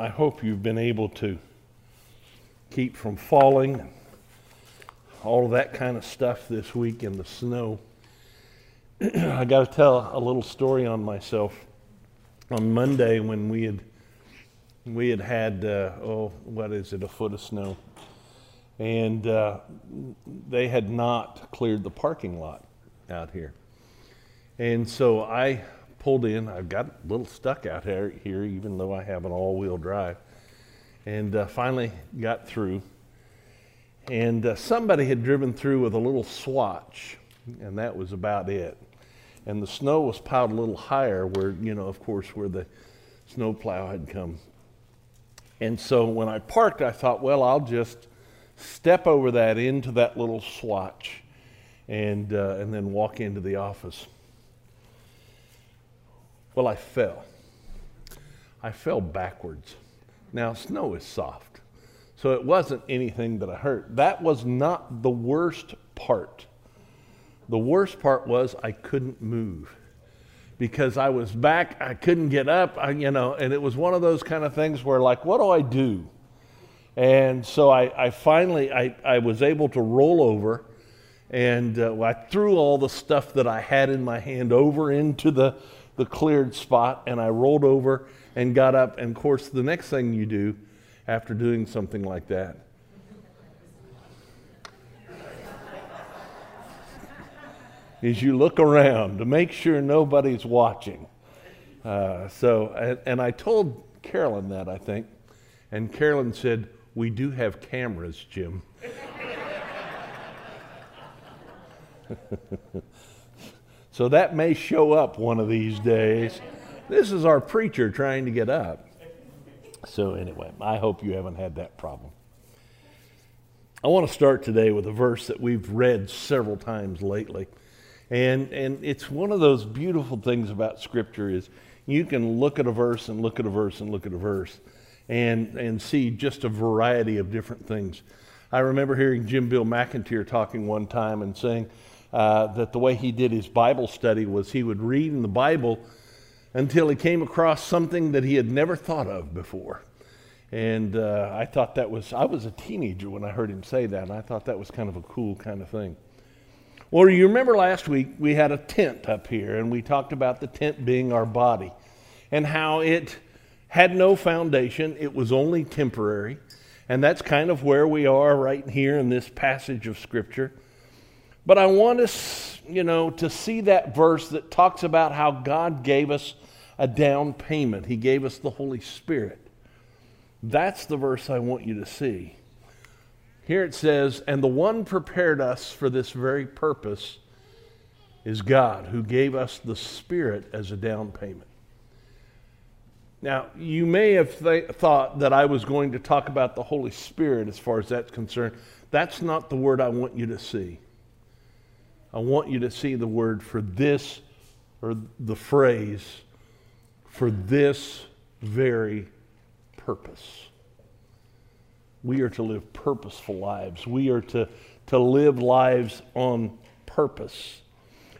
I hope you've been able to keep from falling, all of that kind of stuff this week in the snow. I got to tell a little story on myself. On Monday, when we had we had had uh, oh, what is it, a foot of snow, and uh, they had not cleared the parking lot out here, and so I pulled in. I got a little stuck out here, here even though I have an all-wheel drive, and uh, finally got through. And uh, somebody had driven through with a little swatch, and that was about it and the snow was piled a little higher where, you know, of course, where the snowplow had come. And so when I parked, I thought, well, I'll just step over that into that little swatch and, uh, and then walk into the office. Well, I fell. I fell backwards. Now, snow is soft, so it wasn't anything that I hurt. That was not the worst part the worst part was I couldn't move because I was back, I couldn't get up, I, you know, and it was one of those kind of things where, like, what do I do? And so I, I finally, I, I was able to roll over and uh, I threw all the stuff that I had in my hand over into the, the cleared spot and I rolled over and got up. And of course, the next thing you do after doing something like that is you look around to make sure nobody's watching. Uh, so, and, and, I told Carolyn that, I think, and Carolyn said, We do have cameras, Jim. so that may show up one of these days. This is our preacher trying to get up. So, anyway, I hope you haven't had that problem. I want to start today with a verse that we've read several times lately. And, and it's one of those beautiful things about Scripture is you can look at a verse and look at a verse and look at a verse and, and see just a variety of different things. I remember hearing Jim Bill McInteer talking one time and saying uh, that the way he did his Bible study was he would read in the Bible until he came across something that he had never thought of before. And uh, I thought that was, I was a teenager when I heard him say that, and I thought that was kind of a cool kind of thing. Well, you remember last week we had a tent up here, and we talked about the tent being our body and how it had no foundation, it was only temporary. And that's kind of where we are right here in this passage of Scripture. But I want us, you know, to see that verse that talks about how God gave us a down payment. He gave us the Holy Spirit. That's the verse I want you to see. Here it says, And the one prepared us for this very purpose is God, who gave us the Spirit as a down payment. Now, you may have th- thought that I was going to talk about the Holy Spirit as far as that's concerned. That's not the word I want you to see. I want you to see the word for this, or the phrase, for this very purpose. We are to live purposeful lives. We are to, to live lives on purpose.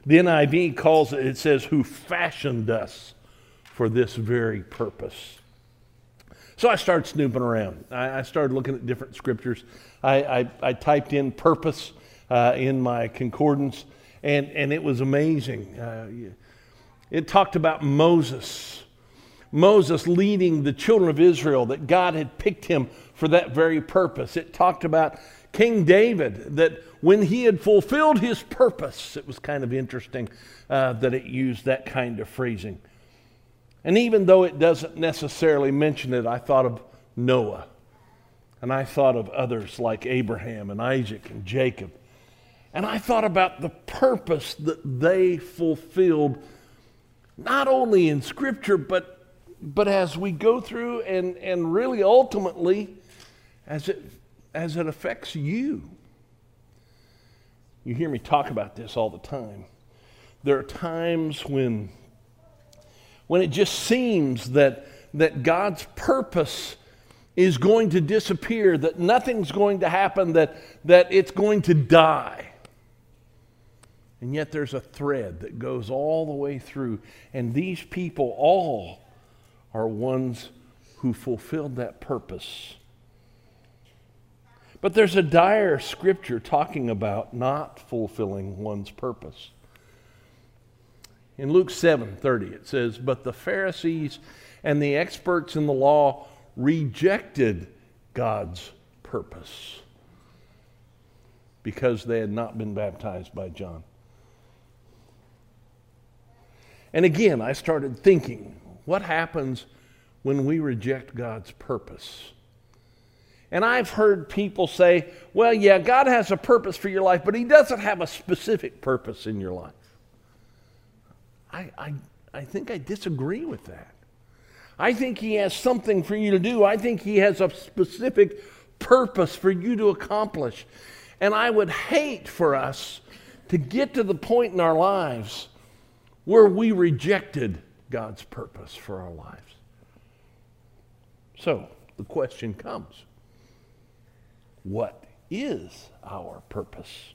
The NIV calls it, it says, who fashioned us for this very purpose. So I started snooping around. I, I started looking at different scriptures. I, I, I typed in purpose uh, in my concordance, and, and it was amazing. Uh, it talked about Moses. Moses leading the children of Israel, that God had picked him for that very purpose. It talked about King David, that when he had fulfilled his purpose, it was kind of interesting uh, that it used that kind of phrasing. And even though it doesn't necessarily mention it, I thought of Noah. And I thought of others like Abraham and Isaac and Jacob. And I thought about the purpose that they fulfilled, not only in Scripture, but, but as we go through and, and really ultimately as it, as it affects you. You hear me talk about this all the time. There are times when, when it just seems that, that God's purpose is going to disappear, that nothing's going to happen, that, that it's going to die. And yet there's a thread that goes all the way through. And these people all are ones who fulfilled that purpose. But there's a dire scripture talking about not fulfilling one's purpose. In Luke 7:30 it says, "But the Pharisees and the experts in the law rejected God's purpose because they had not been baptized by John." And again, I started thinking, what happens when we reject God's purpose? And I've heard people say, well, yeah, God has a purpose for your life, but He doesn't have a specific purpose in your life. I, I, I think I disagree with that. I think He has something for you to do. I think He has a specific purpose for you to accomplish. And I would hate for us to get to the point in our lives where we rejected God's purpose for our lives. So the question comes what is our purpose?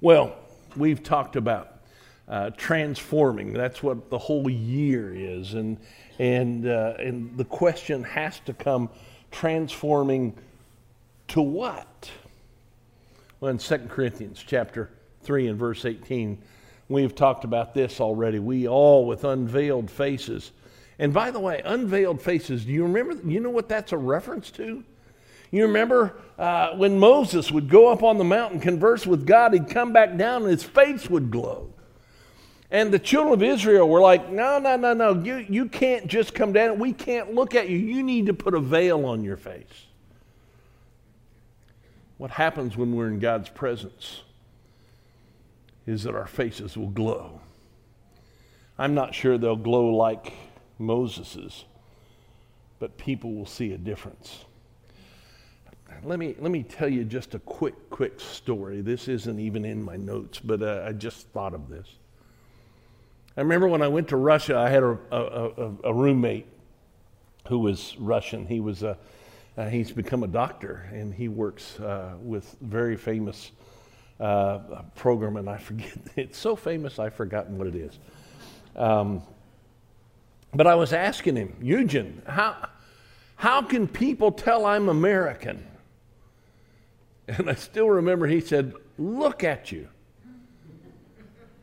Well, we've talked about uh, transforming. That's what the whole year is. And, and, uh, and the question has to come transforming to what? Well, in 2 Corinthians chapter 3 and verse 18, we've talked about this already. We all with unveiled faces. And by the way, unveiled faces, do you remember? You know what that's a reference to? You remember uh, when Moses would go up on the mountain, converse with God, he'd come back down and his face would glow. And the children of Israel were like, no, no, no, no, you, you can't just come down. We can't look at you. You need to put a veil on your face. What happens when we're in God's presence is that our faces will glow. I'm not sure they'll glow like Moses's, but people will see a difference. Let me, let me tell you just a quick, quick story. This isn't even in my notes, but uh, I just thought of this. I remember when I went to Russia, I had a, a, a roommate who was Russian. He was a, uh, he's become a doctor, and he works uh, with very famous uh, program, and I forget. It's so famous, I've forgotten what it is. Um, but I was asking him, Eugen, how, how can people tell I'm American? And I still remember he said, Look at you.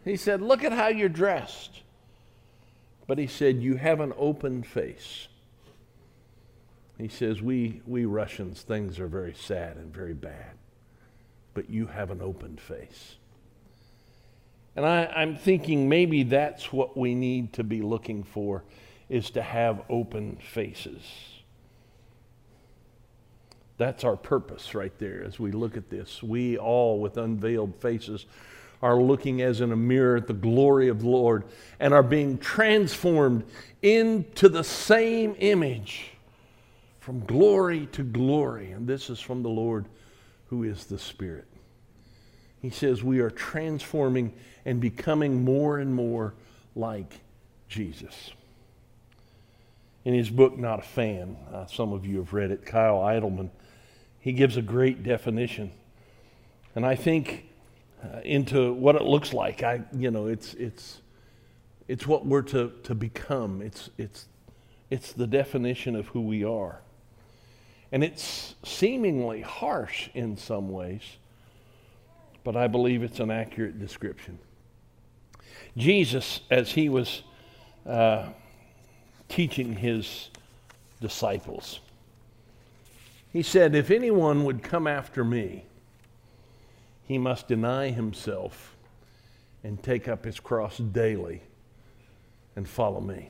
He said, Look at how you're dressed. But he said, You have an open face. He says, we, we Russians, things are very sad and very bad, but you have an open face. And I, I'm thinking maybe that's what we need to be looking for is to have open faces. That's our purpose right there as we look at this. We all, with unveiled faces, are looking as in a mirror at the glory of the Lord and are being transformed into the same image from glory to glory. And this is from the Lord who is the Spirit. He says we are transforming and becoming more and more like Jesus. In his book, Not a Fan, uh, some of you have read it, Kyle Idleman, he gives a great definition. And I think uh, into what it looks like. I, you know, it's, it's, it's what we're to, to become. It's, it's, it's the definition of who we are. And it's seemingly harsh in some ways, but I believe it's an accurate description. Jesus, as he was uh, teaching his disciples, he said, If anyone would come after me, he must deny himself and take up his cross daily and follow me.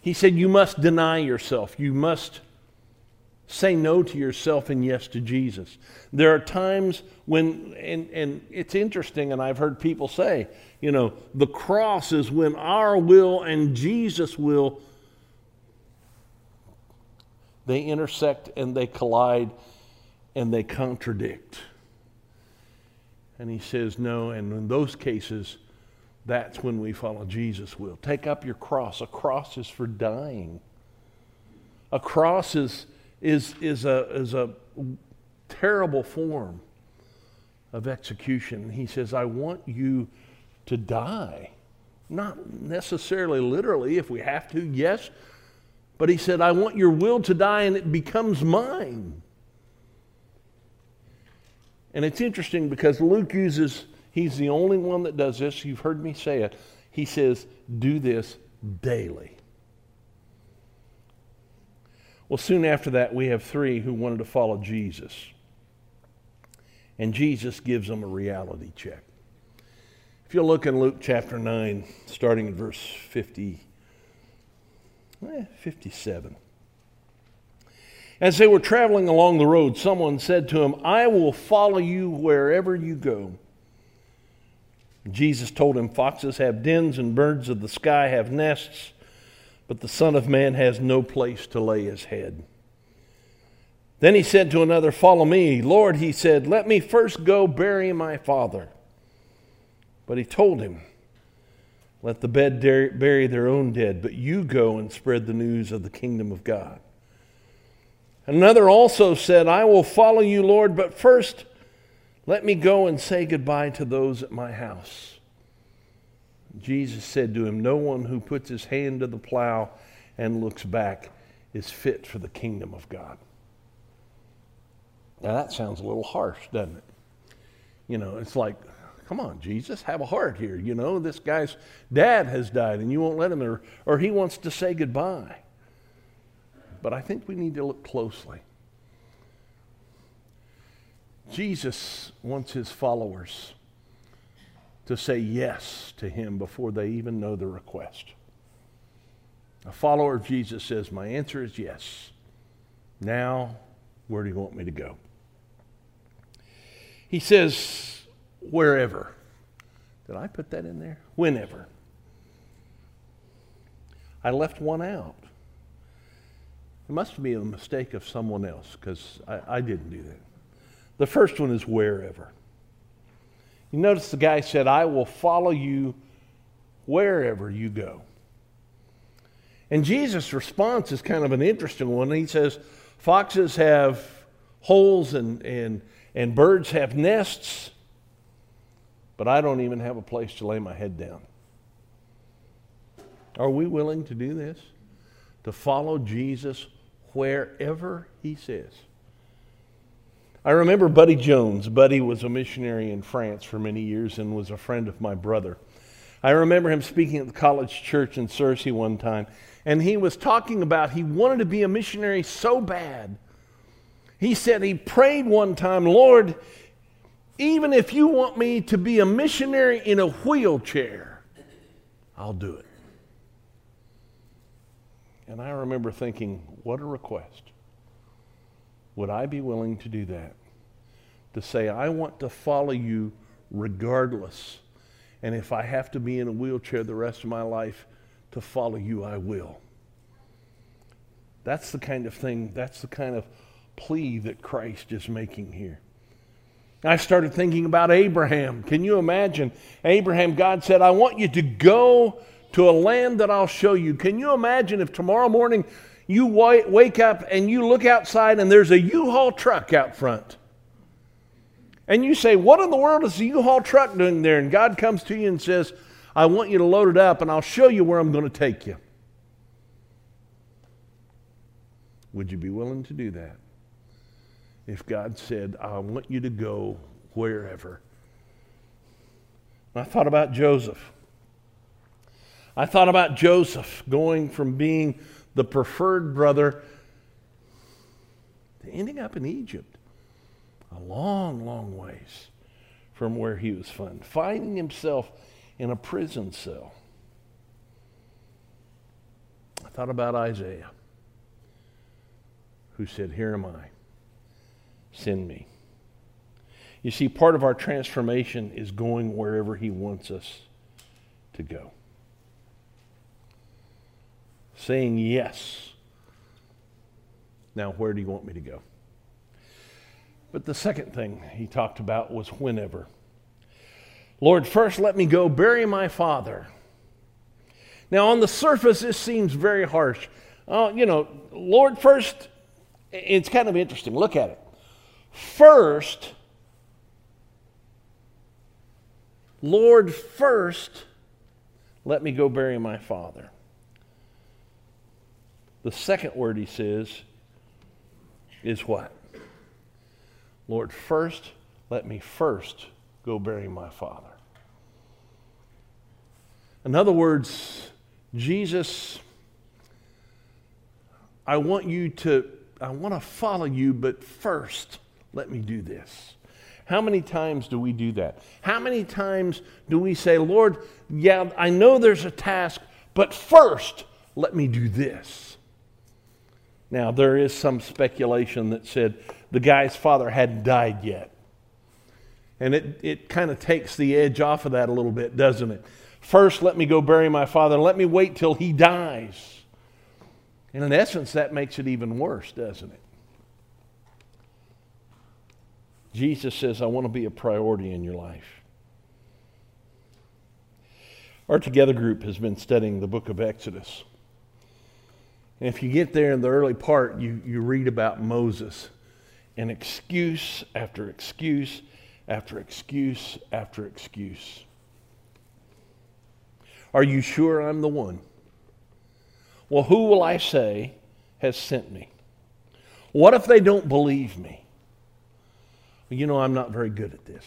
He said, You must deny yourself. You must say no to yourself and yes to Jesus. There are times when, and, and it's interesting, and I've heard people say, you know, the cross is when our will and Jesus' will they intersect and they collide and they contradict. And he says, No. And in those cases, that's when we follow Jesus' will. Take up your cross. A cross is for dying. A cross is, is, is, a, is a terrible form of execution. He says, I want you to die. Not necessarily literally, if we have to, yes, but he said, I want your will to die and it becomes mine. And it's interesting because Luke uses, he's the only one that does this. You've heard me say it. He says, do this daily. Well, soon after that, we have three who wanted to follow Jesus. And Jesus gives them a reality check. If you'll look in Luke chapter 9, starting in verse 50, eh, 57. As they were traveling along the road, someone said to him, I will follow you wherever you go. Jesus told him, Foxes have dens and birds of the sky have nests, but the Son of Man has no place to lay his head. Then he said to another, Follow me. Lord, he said, let me first go bury my father. But he told him, Let the dead bury their own dead, but you go and spread the news of the kingdom of God. Another also said, I will follow you, Lord, but first let me go and say goodbye to those at my house. Jesus said to him, No one who puts his hand to the plow and looks back is fit for the kingdom of God. Now that sounds a little harsh, doesn't it? You know, it's like, come on, Jesus, have a heart here. You know, this guy's dad has died and you won't let him, or, or he wants to say goodbye but I think we need to look closely. Jesus wants his followers to say yes to him before they even know the request. A follower of Jesus says, My answer is yes. Now, where do you want me to go? He says, Wherever. Did I put that in there? Whenever. I left one out. It must be a mistake of someone else because I, I didn't do that. The first one is wherever. You notice the guy said, I will follow you wherever you go. And Jesus' response is kind of an interesting one. He says, Foxes have holes and, and, and birds have nests, but I don't even have a place to lay my head down. Are we willing to do this? To follow Jesus wherever he says. I remember Buddy Jones. Buddy was a missionary in France for many years and was a friend of my brother. I remember him speaking at the college church in Searcy one time, and he was talking about he wanted to be a missionary so bad. He said he prayed one time, Lord, even if you want me to be a missionary in a wheelchair, I'll do it. And I remember thinking, what a request. Would I be willing to do that? To say, I want to follow you regardless. And if I have to be in a wheelchair the rest of my life to follow you, I will. That's the kind of thing, that's the kind of plea that Christ is making here. I started thinking about Abraham. Can you imagine? Abraham, God said, I want you to go to a land that I'll show you. Can you imagine if tomorrow morning you wake up and you look outside and there's a U-Haul truck out front? And you say, What in the world is the U-Haul truck doing there? And God comes to you and says, I want you to load it up and I'll show you where I'm going to take you. Would you be willing to do that? If God said, I want you to go wherever. I thought about Joseph. I thought about Joseph going from being the preferred brother to ending up in Egypt, a long, long ways from where he was found, finding himself in a prison cell. I thought about Isaiah, who said, Here am I, send me. You see, part of our transformation is going wherever he wants us to go saying yes. Now, where do you want me to go? But the second thing he talked about was whenever. Lord, first let me go bury my father. Now, on the surface, this seems very harsh. Oh, you know, Lord, first, it's kind of interesting. Look at it. First, Lord, first, let me go bury my father. The second word he says is what? Lord, first, let me first go bury my father. In other words, Jesus, I want you to, I want to follow you, but first, let me do this. How many times do we do that? How many times do we say, Lord, yeah, I know there's a task, but first, let me do this? Now, there is some speculation that said the guy's father hadn't died yet. And it, it kind of takes the edge off of that a little bit, doesn't it? First, let me go bury my father. Let me wait till he dies. And in essence, that makes it even worse, doesn't it? Jesus says, I want to be a priority in your life. Our Together group has been studying the book of Exodus. And if you get there in the early part, you, you read about Moses and excuse after excuse after excuse after excuse. Are you sure I'm the one? Well, who will I say has sent me? What if they don't believe me? Well, you know, I'm not very good at this.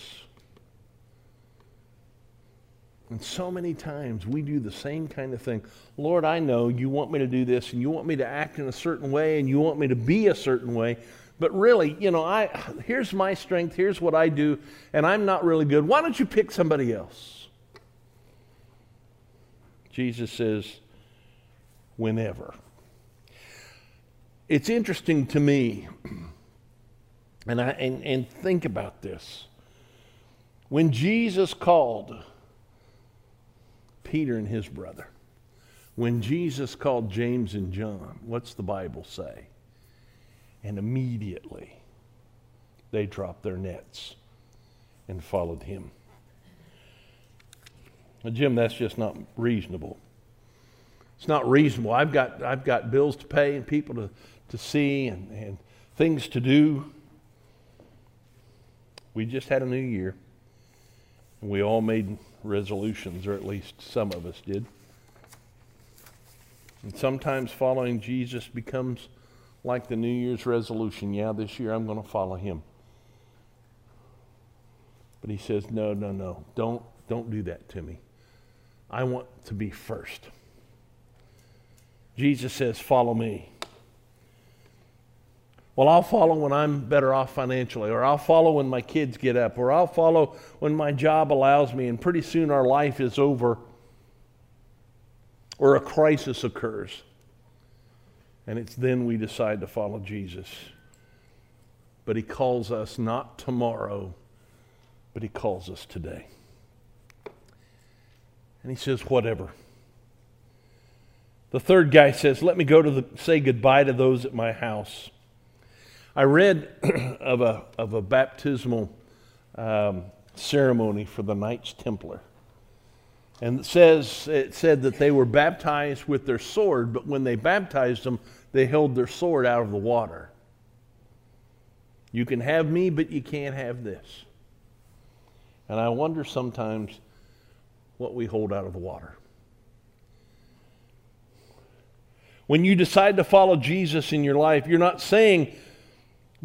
And so many times we do the same kind of thing. Lord, I know you want me to do this and you want me to act in a certain way and you want me to be a certain way. But really, you know, I here's my strength, here's what I do, and I'm not really good. Why don't you pick somebody else? Jesus says, whenever. It's interesting to me, and, I, and, and think about this. When Jesus called Peter and his brother, when Jesus called James and John, what's the Bible say? And immediately they dropped their nets and followed him. Now, Jim, that's just not reasonable. It's not reasonable. I've got, I've got bills to pay and people to, to see and, and things to do. We just had a new year, and we all made resolutions, or at least some of us did. And sometimes following Jesus becomes like the New Year's resolution. Yeah, this year I'm going to follow him. But he says, no, no, no. Don't, don't do that to me. I want to be first. Jesus says, Follow me. Well, I'll follow when I'm better off financially, or I'll follow when my kids get up, or I'll follow when my job allows me, and pretty soon our life is over, or a crisis occurs. And it's then we decide to follow Jesus. But He calls us not tomorrow, but He calls us today. And he says, whatever. The third guy says, let me go to the, say goodbye to those at my house. I read of a, of a baptismal um, ceremony for the Knights Templar. And it says it said that they were baptized with their sword, but when they baptized them, they held their sword out of the water. You can have me, but you can't have this. And I wonder sometimes what we hold out of the water. When you decide to follow Jesus in your life, you're not saying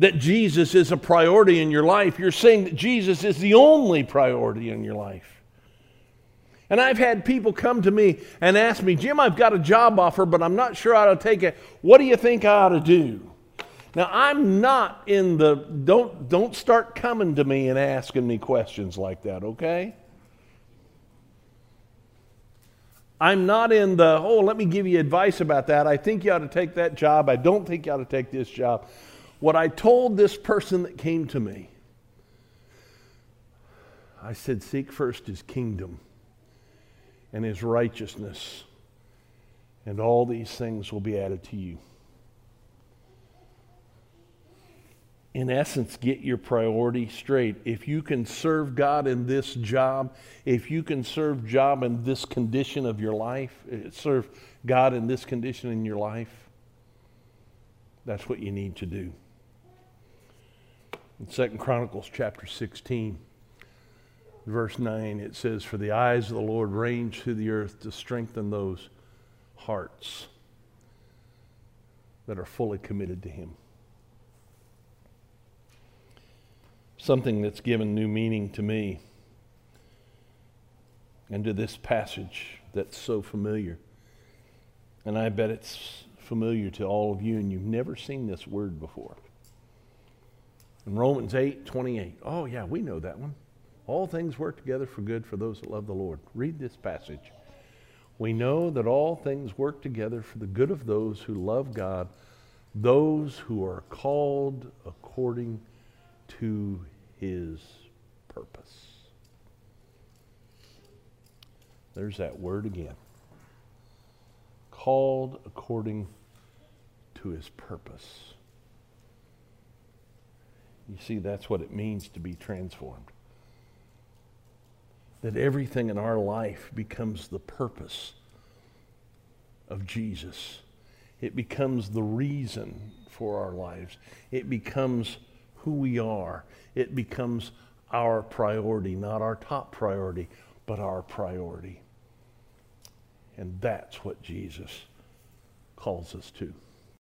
that Jesus is a priority in your life. You're saying that Jesus is the only priority in your life. And I've had people come to me and ask me, Jim, I've got a job offer, but I'm not sure how to take it. What do you think I ought to do? Now, I'm not in the, don't, don't start coming to me and asking me questions like that, okay? I'm not in the, oh, let me give you advice about that. I think you ought to take that job. I don't think you ought to take this job. What I told this person that came to me, I said, seek first his kingdom and his righteousness, and all these things will be added to you. in essence, get your priority straight. If you can serve God in this job, if you can serve job in this condition of your life, eh, serve God in this condition in your life, that's what you need to do. In Second Chronicles chapter 16, verse 9, it says, For the eyes of the Lord range through the earth to strengthen those hearts that are fully committed to Him. Something that's given new meaning to me and to this passage that's so familiar. And I bet it's familiar to all of you, and you've never seen this word before. In Romans 8 28. Oh, yeah, we know that one. All things work together for good for those that love the Lord. Read this passage. We know that all things work together for the good of those who love God, those who are called according to his purpose. There's that word again. Called according to his purpose. You see, that's what it means to be transformed. That everything in our life becomes the purpose of Jesus. It becomes the reason for our lives. It becomes who we are. It becomes our priority, not our top priority, but our priority. And that's what Jesus calls us to.